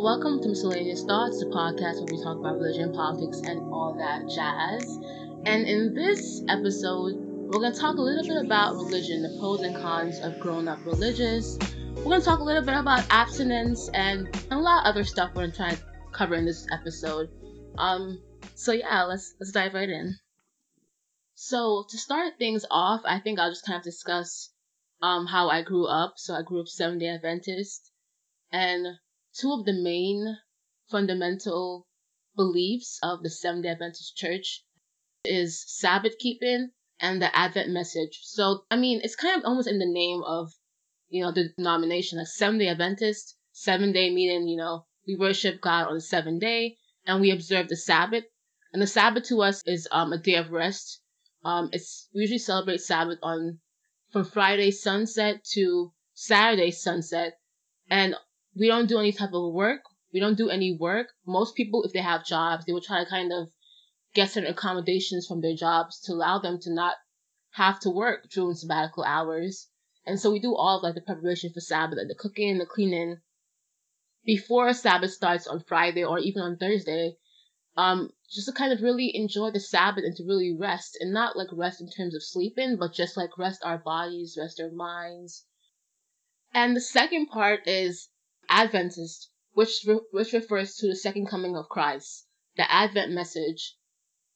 Welcome to Miscellaneous Thoughts, the podcast where we talk about religion, politics, and all that jazz. And in this episode, we're going to talk a little bit about religion, the pros and cons of growing up religious. We're going to talk a little bit about abstinence and a lot of other stuff we're going to try to cover in this episode. Um, so yeah, let's let's dive right in. So to start things off, I think I'll just kind of discuss um how I grew up. So I grew up Seventh Day Adventist, and two of the main fundamental beliefs of the Seventh day Adventist Church is Sabbath keeping and the Advent message. So, I mean, it's kind of almost in the name of, you know, the denomination, like Seventh day Adventist, seven day meaning, you know, we worship God on the seventh day and we observe the Sabbath. And the Sabbath to us is um, a day of rest. Um, it's we usually celebrate Sabbath on from Friday sunset to Saturday sunset. And we don't do any type of work. We don't do any work. Most people, if they have jobs, they will try to kind of get certain accommodations from their jobs to allow them to not have to work during sabbatical hours. And so we do all of like the preparation for Sabbath, like the cooking, the cleaning, before Sabbath starts on Friday or even on Thursday. Um, just to kind of really enjoy the Sabbath and to really rest and not like rest in terms of sleeping, but just like rest our bodies, rest our minds. And the second part is Adventist, which re- which refers to the second coming of Christ, the Advent message.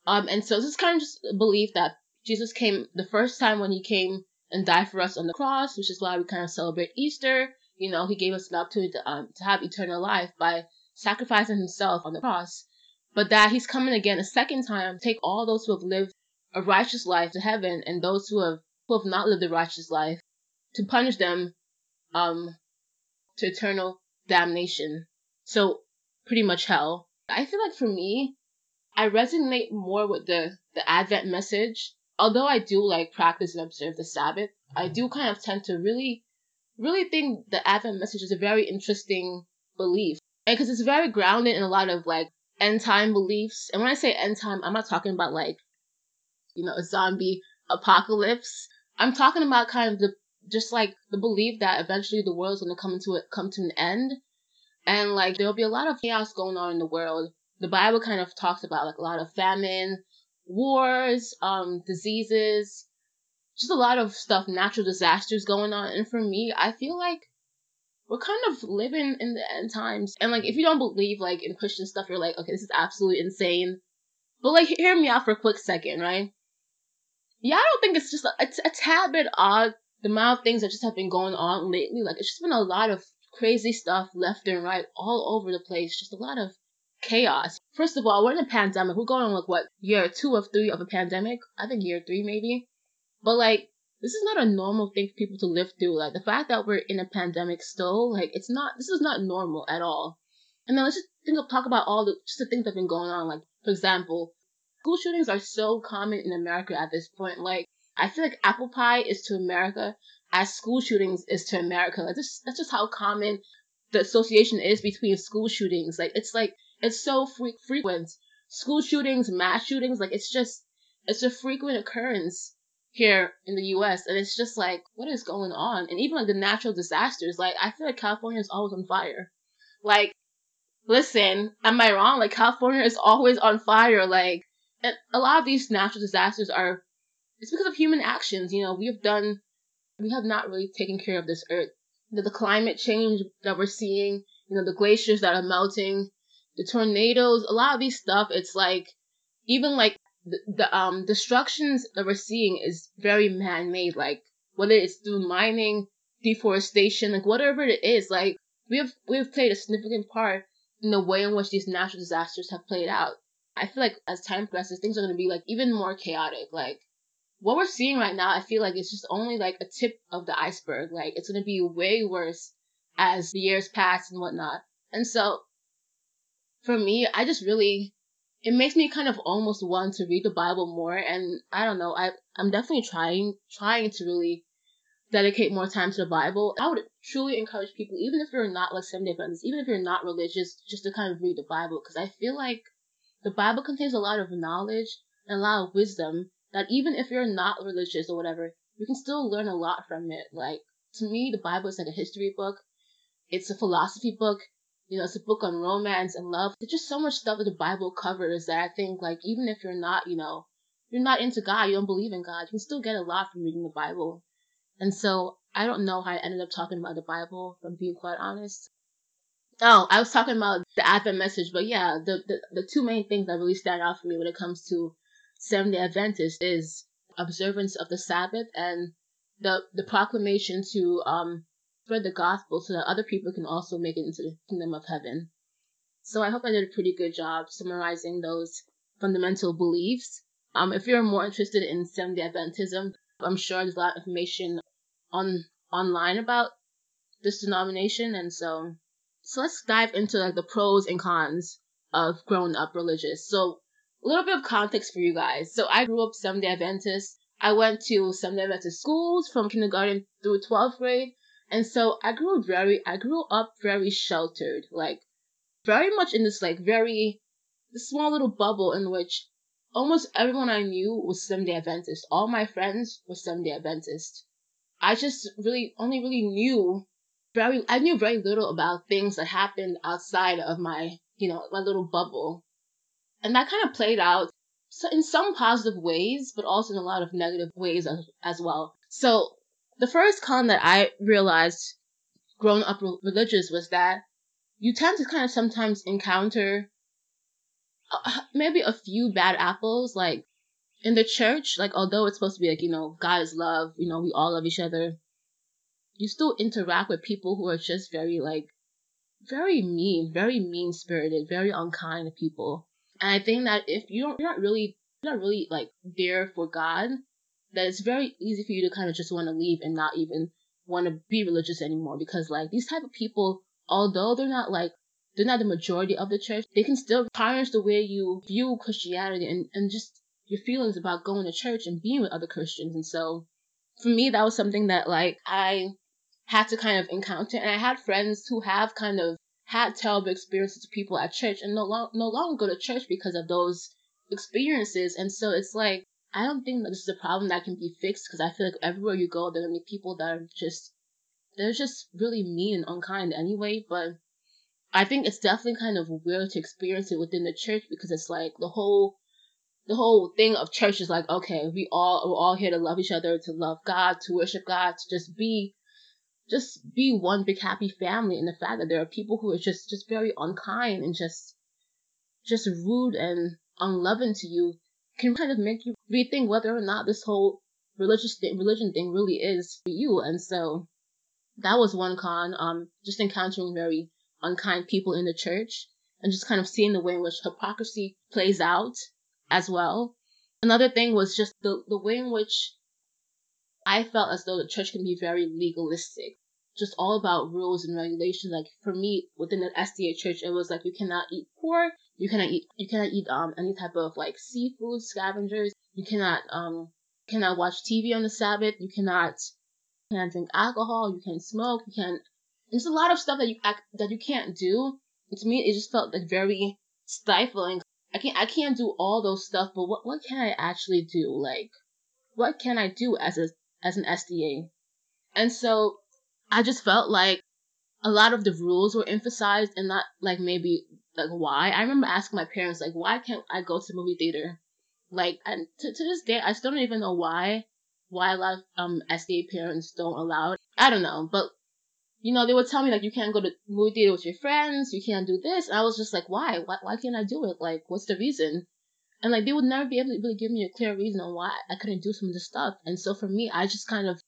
Um, and so this is kind of just a belief that Jesus came the first time when he came and died for us on the cross, which is why we kind of celebrate Easter. You know, he gave us an opportunity to, um, to have eternal life by sacrificing himself on the cross. But that he's coming again a second time, to take all those who have lived a righteous life to heaven and those who have who have not lived a righteous life to punish them um to eternal damnation. So pretty much hell. I feel like for me, I resonate more with the the Advent message. Although I do like practice and observe the Sabbath, I do kind of tend to really, really think the Advent message is a very interesting belief. And because it's very grounded in a lot of like end time beliefs. And when I say end time, I'm not talking about like, you know, a zombie apocalypse. I'm talking about kind of the just like the belief that eventually the world's gonna come into it come to an end and like there'll be a lot of chaos going on in the world. The Bible kind of talks about like a lot of famine, wars, um, diseases, just a lot of stuff, natural disasters going on. And for me, I feel like we're kind of living in the end times. And like if you don't believe like in Christian stuff, you're like, okay, this is absolutely insane. But like hear me out for a quick second, right? Yeah, I don't think it's just a, a, a tad bit odd the amount of things that just have been going on lately. Like it's just been a lot of crazy stuff left and right all over the place. Just a lot of chaos. First of all, we're in a pandemic. We're going on like what year two of three of a pandemic. I think year three maybe. But like this is not a normal thing for people to live through. Like the fact that we're in a pandemic still, like it's not. This is not normal at all. And then let's just think of talk about all the just the things that have been going on. Like for example, school shootings are so common in America at this point. Like I feel like apple pie is to America as school shootings is to America. Like just, that's just how common the association is between school shootings. Like it's like it's so fre- frequent. School shootings, mass shootings, like it's just it's a frequent occurrence here in the U.S. And it's just like what is going on? And even like the natural disasters, like I feel like California is always on fire. Like, listen, am I wrong? Like California is always on fire. Like, a lot of these natural disasters are it's because of human actions. You know, we have done we have not really taken care of this earth. The, the climate change that we're seeing, you know, the glaciers that are melting, the tornadoes, a lot of these stuff, it's like, even like the, the um destructions that we're seeing is very man-made, like whether it's through mining, deforestation, like whatever it is, like we have we have played a significant part in the way in which these natural disasters have played out. I feel like as time progresses, things are gonna be like even more chaotic. Like what we're seeing right now, I feel like it's just only like a tip of the iceberg. Like it's gonna be way worse as the years pass and whatnot. And so for me, I just really it makes me kind of almost want to read the Bible more and I don't know, I I'm definitely trying trying to really dedicate more time to the Bible. I would truly encourage people, even if you're not like Seventh Day Adventists, even if you're not religious, just to kind of read the Bible because I feel like the Bible contains a lot of knowledge and a lot of wisdom that even if you're not religious or whatever, you can still learn a lot from it. Like, to me, the Bible is like a history book. It's a philosophy book. You know, it's a book on romance and love. There's just so much stuff that the Bible covers that I think, like, even if you're not, you know, you're not into God, you don't believe in God, you can still get a lot from reading the Bible. And so I don't know how I ended up talking about the Bible, if I'm being quite honest. Oh, I was talking about the Advent message, but yeah, the, the, the two main things that really stand out for me when it comes to Seventh day Adventist is observance of the Sabbath and the the proclamation to um spread the gospel so that other people can also make it into the kingdom of heaven. So I hope I did a pretty good job summarizing those fundamental beliefs. Um, if you're more interested in Seventh Day Adventism, I'm sure there's a lot of information on online about this denomination, and so so let's dive into like the pros and cons of growing up religious. So a little bit of context for you guys. So I grew up Seventh Day Adventist. I went to Seventh Day Adventist schools from kindergarten through 12th grade. And so I grew very, I grew up very sheltered, like very much in this like very small little bubble in which almost everyone I knew was Seventh Day Adventist. All my friends were Seventh Day Adventist. I just really only really knew very I knew very little about things that happened outside of my you know my little bubble and that kind of played out in some positive ways, but also in a lot of negative ways as, as well. So the first con that I realized growing up religious was that you tend to kind of sometimes encounter uh, maybe a few bad apples, like in the church, like although it's supposed to be like, you know, God is love, you know, we all love each other, you still interact with people who are just very like very mean, very mean spirited, very unkind people. And I think that if you don't, you're not really, you're not really like there for God, that it's very easy for you to kind of just want to leave and not even want to be religious anymore because like these type of people, although they're not like they're not the majority of the church, they can still tarnish the way you view Christianity and, and just your feelings about going to church and being with other Christians. And so for me, that was something that like I had to kind of encounter. And I had friends who have kind of had terrible experiences with people at church and no, lo- no longer go to church because of those experiences. And so it's like, I don't think that this is a problem that can be fixed because I feel like everywhere you go, there are gonna be people that are just, they're just really mean and unkind anyway. But I think it's definitely kind of weird to experience it within the church because it's like the whole, the whole thing of church is like, okay, we all, we're all here to love each other, to love God, to worship God, to just be just be one big happy family and the fact that there are people who are just just very unkind and just just rude and unloving to you can kind of make you rethink whether or not this whole religious thing, religion thing really is for you. And so that was one con. Um, just encountering very unkind people in the church and just kind of seeing the way in which hypocrisy plays out as well. Another thing was just the the way in which I felt as though the church can be very legalistic, just all about rules and regulations. Like for me, within the SDA church, it was like you cannot eat pork, you cannot eat, you cannot eat um any type of like seafood scavengers, you cannot um cannot watch TV on the Sabbath, you cannot cannot drink alcohol, you can't smoke, you can't. There's a lot of stuff that you act that you can't do. And to me, it just felt like very stifling. I can't I can't do all those stuff, but what what can I actually do? Like, what can I do as a as an SDA. And so I just felt like a lot of the rules were emphasized and not like maybe like why. I remember asking my parents like why can't I go to movie theater? Like and to, to this day I still don't even know why why a lot of um SDA parents don't allow it. I don't know, but you know, they would tell me like you can't go to movie theater with your friends, you can't do this. And I was just like, why? Why why can't I do it? Like, what's the reason? And like they would never be able to really give me a clear reason on why I couldn't do some of this stuff. And so for me, I just kind of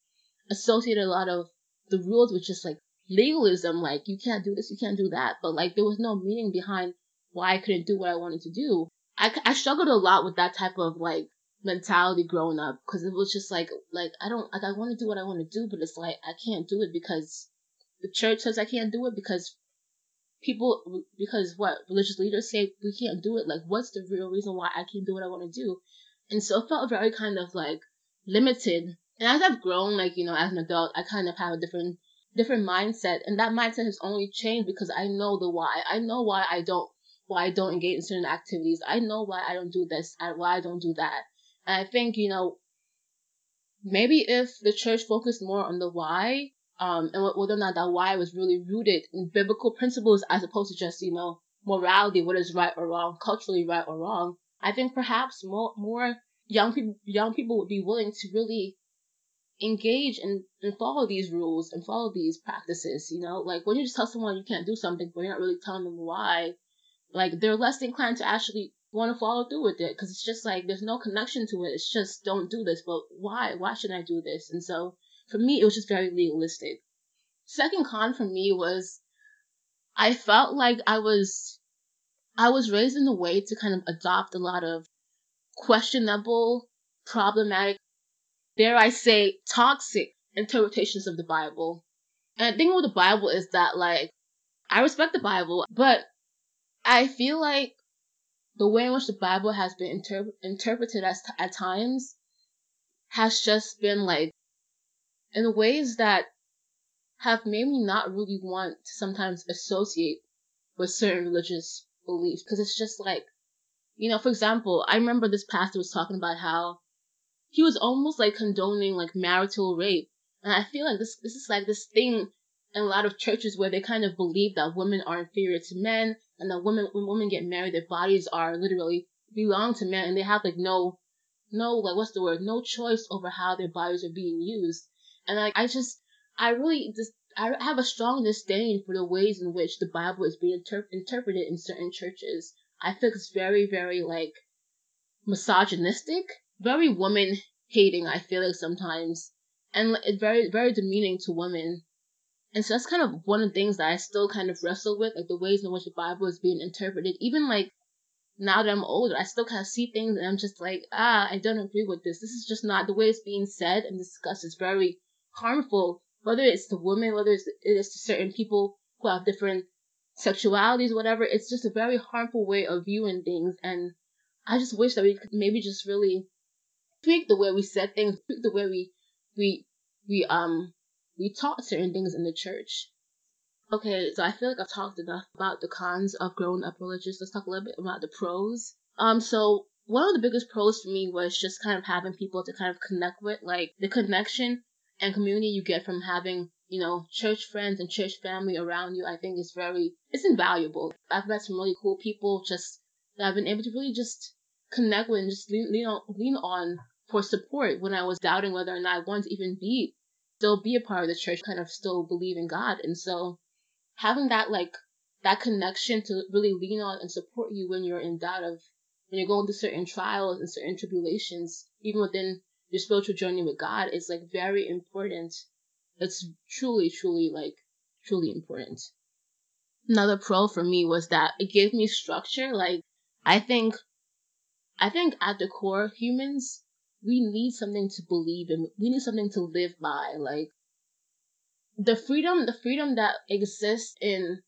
associated a lot of the rules with just like legalism, like you can't do this, you can't do that. But like there was no meaning behind why I couldn't do what I wanted to do. I, I struggled a lot with that type of like mentality growing up because it was just like like I don't like I want to do what I want to do, but it's like I can't do it because the church says I can't do it because people because what religious leaders say we can't do it like what's the real reason why i can't do what i want to do and so it felt very kind of like limited and as i've grown like you know as an adult i kind of have a different different mindset. And that mindset has only changed because i know the why. I know why i don't why i don't engage in certain activities. I know why i don't do this and why i don't do that. And i think you know maybe if the church focused more on the why um, and whether or not that why was really rooted in biblical principles as opposed to just, you know, morality, what is right or wrong, culturally right or wrong. I think perhaps more, more young people, young people would be willing to really engage and, and follow these rules and follow these practices, you know, like when you just tell someone you can't do something, but you're not really telling them why, like they're less inclined to actually want to follow through with it because it's just like there's no connection to it. It's just don't do this, but why? Why should I do this? And so for me, it was just very legalistic. Second con for me was I felt like I was I was raised in a way to kind of adopt a lot of questionable, problematic, dare I say, toxic interpretations of the Bible. And the thing with the Bible is that like I respect the Bible, but I feel like the way in which the Bible has been inter- interpreted as t- at times has just been like in ways that have made me not really want to sometimes associate with certain religious beliefs because it's just like you know for example i remember this pastor was talking about how he was almost like condoning like marital rape. And i feel like this this is like this thing in a lot of churches where they kind of believe that women are inferior to men and that women when women get married their bodies are literally belong to men and they have like no no like what's the word? No choice over how their bodies are being used. And like i just i really just i have a strong disdain for the ways in which the bible is being inter- interpreted in certain churches. I feel it's very very like misogynistic very woman hating i feel like sometimes and it's very very demeaning to women and so that's kind of one of the things that I still kind of wrestle with, like the ways in which the Bible is being interpreted. Even like now that I'm older, I still kind of see things and I'm just like, ah, I don't agree with this. This is just not the way it's being said and discussed is very harmful, whether it's to women, whether it's, it is to certain people who have different sexualities, whatever. It's just a very harmful way of viewing things. And I just wish that we could maybe just really tweak the way we said things, tweak the way we, we, we, um, we taught certain things in the church. Okay, so I feel like I've talked enough about the cons of growing up religious. Let's talk a little bit about the pros. Um, so one of the biggest pros for me was just kind of having people to kind of connect with, like the connection and community you get from having, you know, church friends and church family around you. I think is very, it's invaluable. I've met some really cool people just that I've been able to really just connect with and just lean, lean on, lean on for support when I was doubting whether or not I wanted to even be still be a part of the church, kind of still believe in God. And so having that like that connection to really lean on and support you when you're in doubt of when you're going through certain trials and certain tribulations, even within your spiritual journey with God, is like very important. It's truly, truly like truly important. Another pro for me was that it gave me structure. Like I think I think at the core humans we need something to believe in. We need something to live by. Like the freedom, the freedom that exists in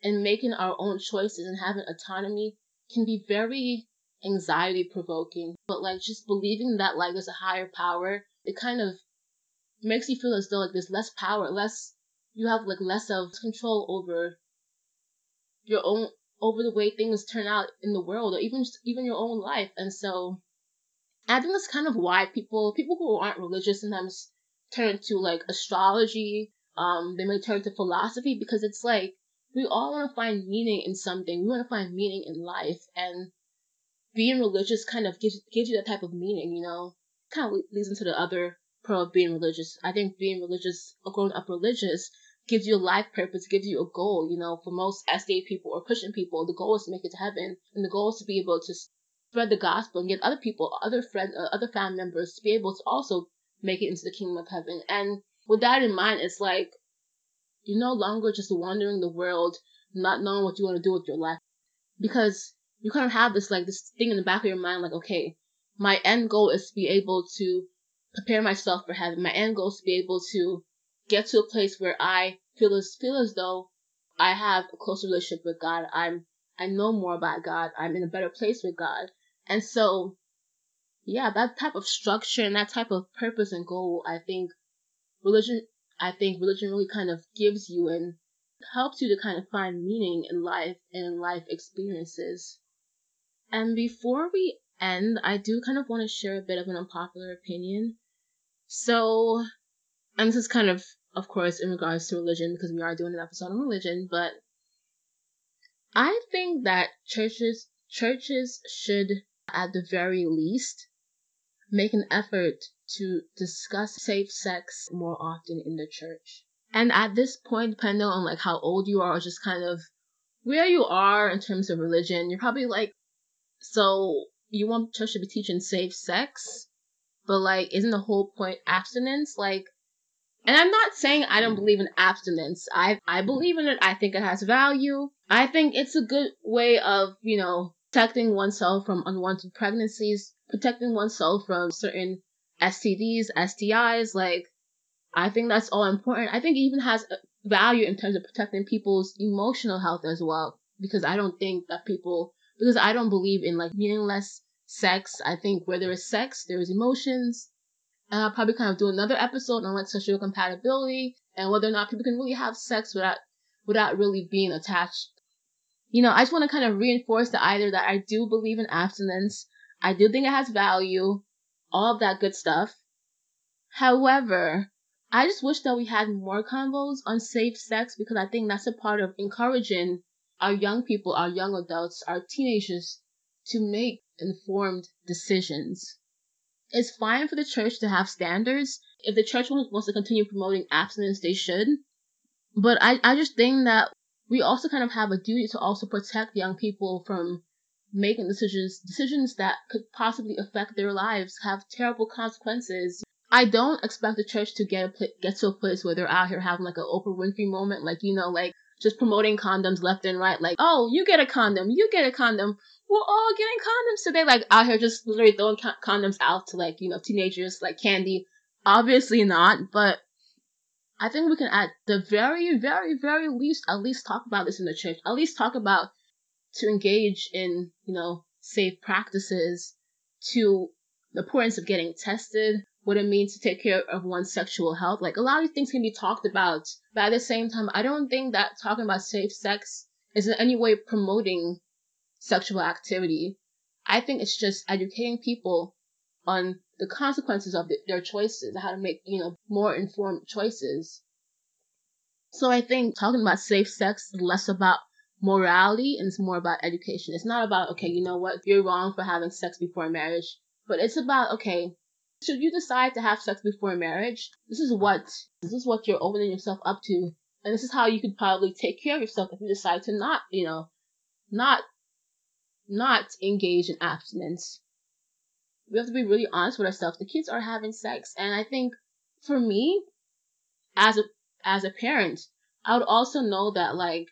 in making our own choices and having autonomy can be very anxiety provoking. But like just believing that like there's a higher power, it kind of makes you feel as though like there's less power, less you have like less of control over your own over the way things turn out in the world or even just even your own life. And so I think that's kind of why people people who aren't religious sometimes turn to like astrology. Um, they may turn to philosophy because it's like we all want to find meaning in something. We want to find meaning in life, and being religious kind of gives gives you that type of meaning. You know, kind of leads into the other pro of being religious. I think being religious or growing up religious gives you a life purpose, gives you a goal. You know, for most SDA people or Christian people, the goal is to make it to heaven, and the goal is to be able to spread the gospel and get other people, other friends, uh, other family members to be able to also make it into the kingdom of heaven. And with that in mind, it's like you're no longer just wandering the world, not knowing what you want to do with your life, because you kind of have this like this thing in the back of your mind, like okay, my end goal is to be able to prepare myself for heaven. My end goal is to be able to get to a place where I feel as feel as though I have a closer relationship with God. I'm I know more about God. I'm in a better place with God. And so, yeah, that type of structure and that type of purpose and goal, I think religion, I think religion really kind of gives you and helps you to kind of find meaning in life and in life experiences. And before we end, I do kind of want to share a bit of an unpopular opinion. So, and this is kind of of course, in regards to religion, because we are doing an episode on religion, but I think that churches churches should, at the very least, make an effort to discuss safe sex more often in the church. And at this point, depending on like how old you are, or just kind of where you are in terms of religion, you're probably like, so you want church to be teaching safe sex, but like, isn't the whole point abstinence? Like, and I'm not saying I don't believe in abstinence. I I believe in it. I think it has value. I think it's a good way of, you know, protecting oneself from unwanted pregnancies, protecting oneself from certain STDs, STIs. Like, I think that's all important. I think it even has value in terms of protecting people's emotional health as well. Because I don't think that people, because I don't believe in like meaningless sex. I think where there is sex, there is emotions. And I'll probably kind of do another episode on like sexual compatibility and whether or not people can really have sex without without really being attached. You know, I just want to kind of reinforce the either that I do believe in abstinence. I do think it has value, all of that good stuff. However, I just wish that we had more convos on safe sex because I think that's a part of encouraging our young people, our young adults, our teenagers to make informed decisions. It's fine for the church to have standards. If the church wants to continue promoting abstinence, they should. But I, I just think that we also kind of have a duty to also protect young people from making decisions, decisions that could possibly affect their lives, have terrible consequences. I don't expect the church to get a, get to a place where they're out here having like an Oprah Winfrey moment, like you know, like just promoting condoms left and right, like oh, you get a condom, you get a condom, we're all getting condoms today, like out here just literally throwing condoms out to like you know teenagers like candy. Obviously not, but I think we can at the very, very, very least at least talk about this in the church. At least talk about to engage in you know safe practices, to the importance of getting tested, what it means to take care of one's sexual health. Like a lot of these things can be talked about, but at the same time, I don't think that talking about safe sex is in any way promoting sexual activity. I think it's just educating people on the consequences of the, their choices, how to make, you know, more informed choices. So I think talking about safe sex is less about morality and it's more about education. It's not about, okay, you know what, you're wrong for having sex before marriage, but it's about, okay, should you decide to have sex before marriage, this is what this is what you're opening yourself up to, and this is how you could probably take care of yourself if you decide to not, you know, not not engage in abstinence. We have to be really honest with ourselves. The kids are having sex, and I think for me, as a as a parent, I would also know that like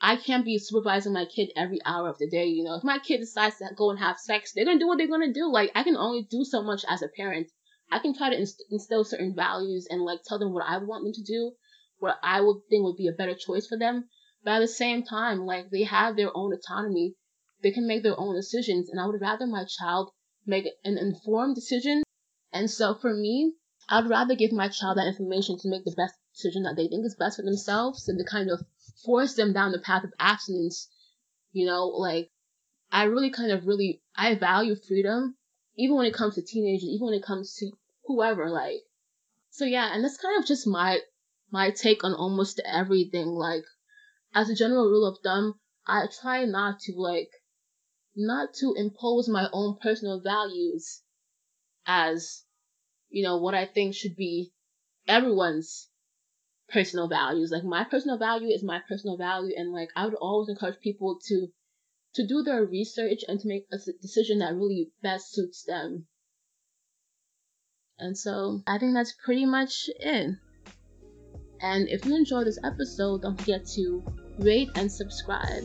I can't be supervising my kid every hour of the day. You know, if my kid decides to go and have sex, they're gonna do what they're gonna do. Like I can only do so much as a parent. I can try to inst- instill certain values and like tell them what I want them to do, what I would think would be a better choice for them. But at the same time, like they have their own autonomy. They can make their own decisions, and I would rather my child make an informed decision. And so for me, I'd rather give my child that information to make the best decision that they think is best for themselves than to kind of force them down the path of abstinence. You know, like I really kind of really I value freedom, even when it comes to teenagers, even when it comes to whoever. Like, so yeah, and that's kind of just my my take on almost everything. Like, as a general rule of thumb, I try not to like not to impose my own personal values as you know what I think should be everyone's personal values. Like my personal value is my personal value, and like I would always encourage people to to do their research and to make a decision that really best suits them. And so I think that's pretty much it. And if you enjoyed this episode, don't forget to rate and subscribe.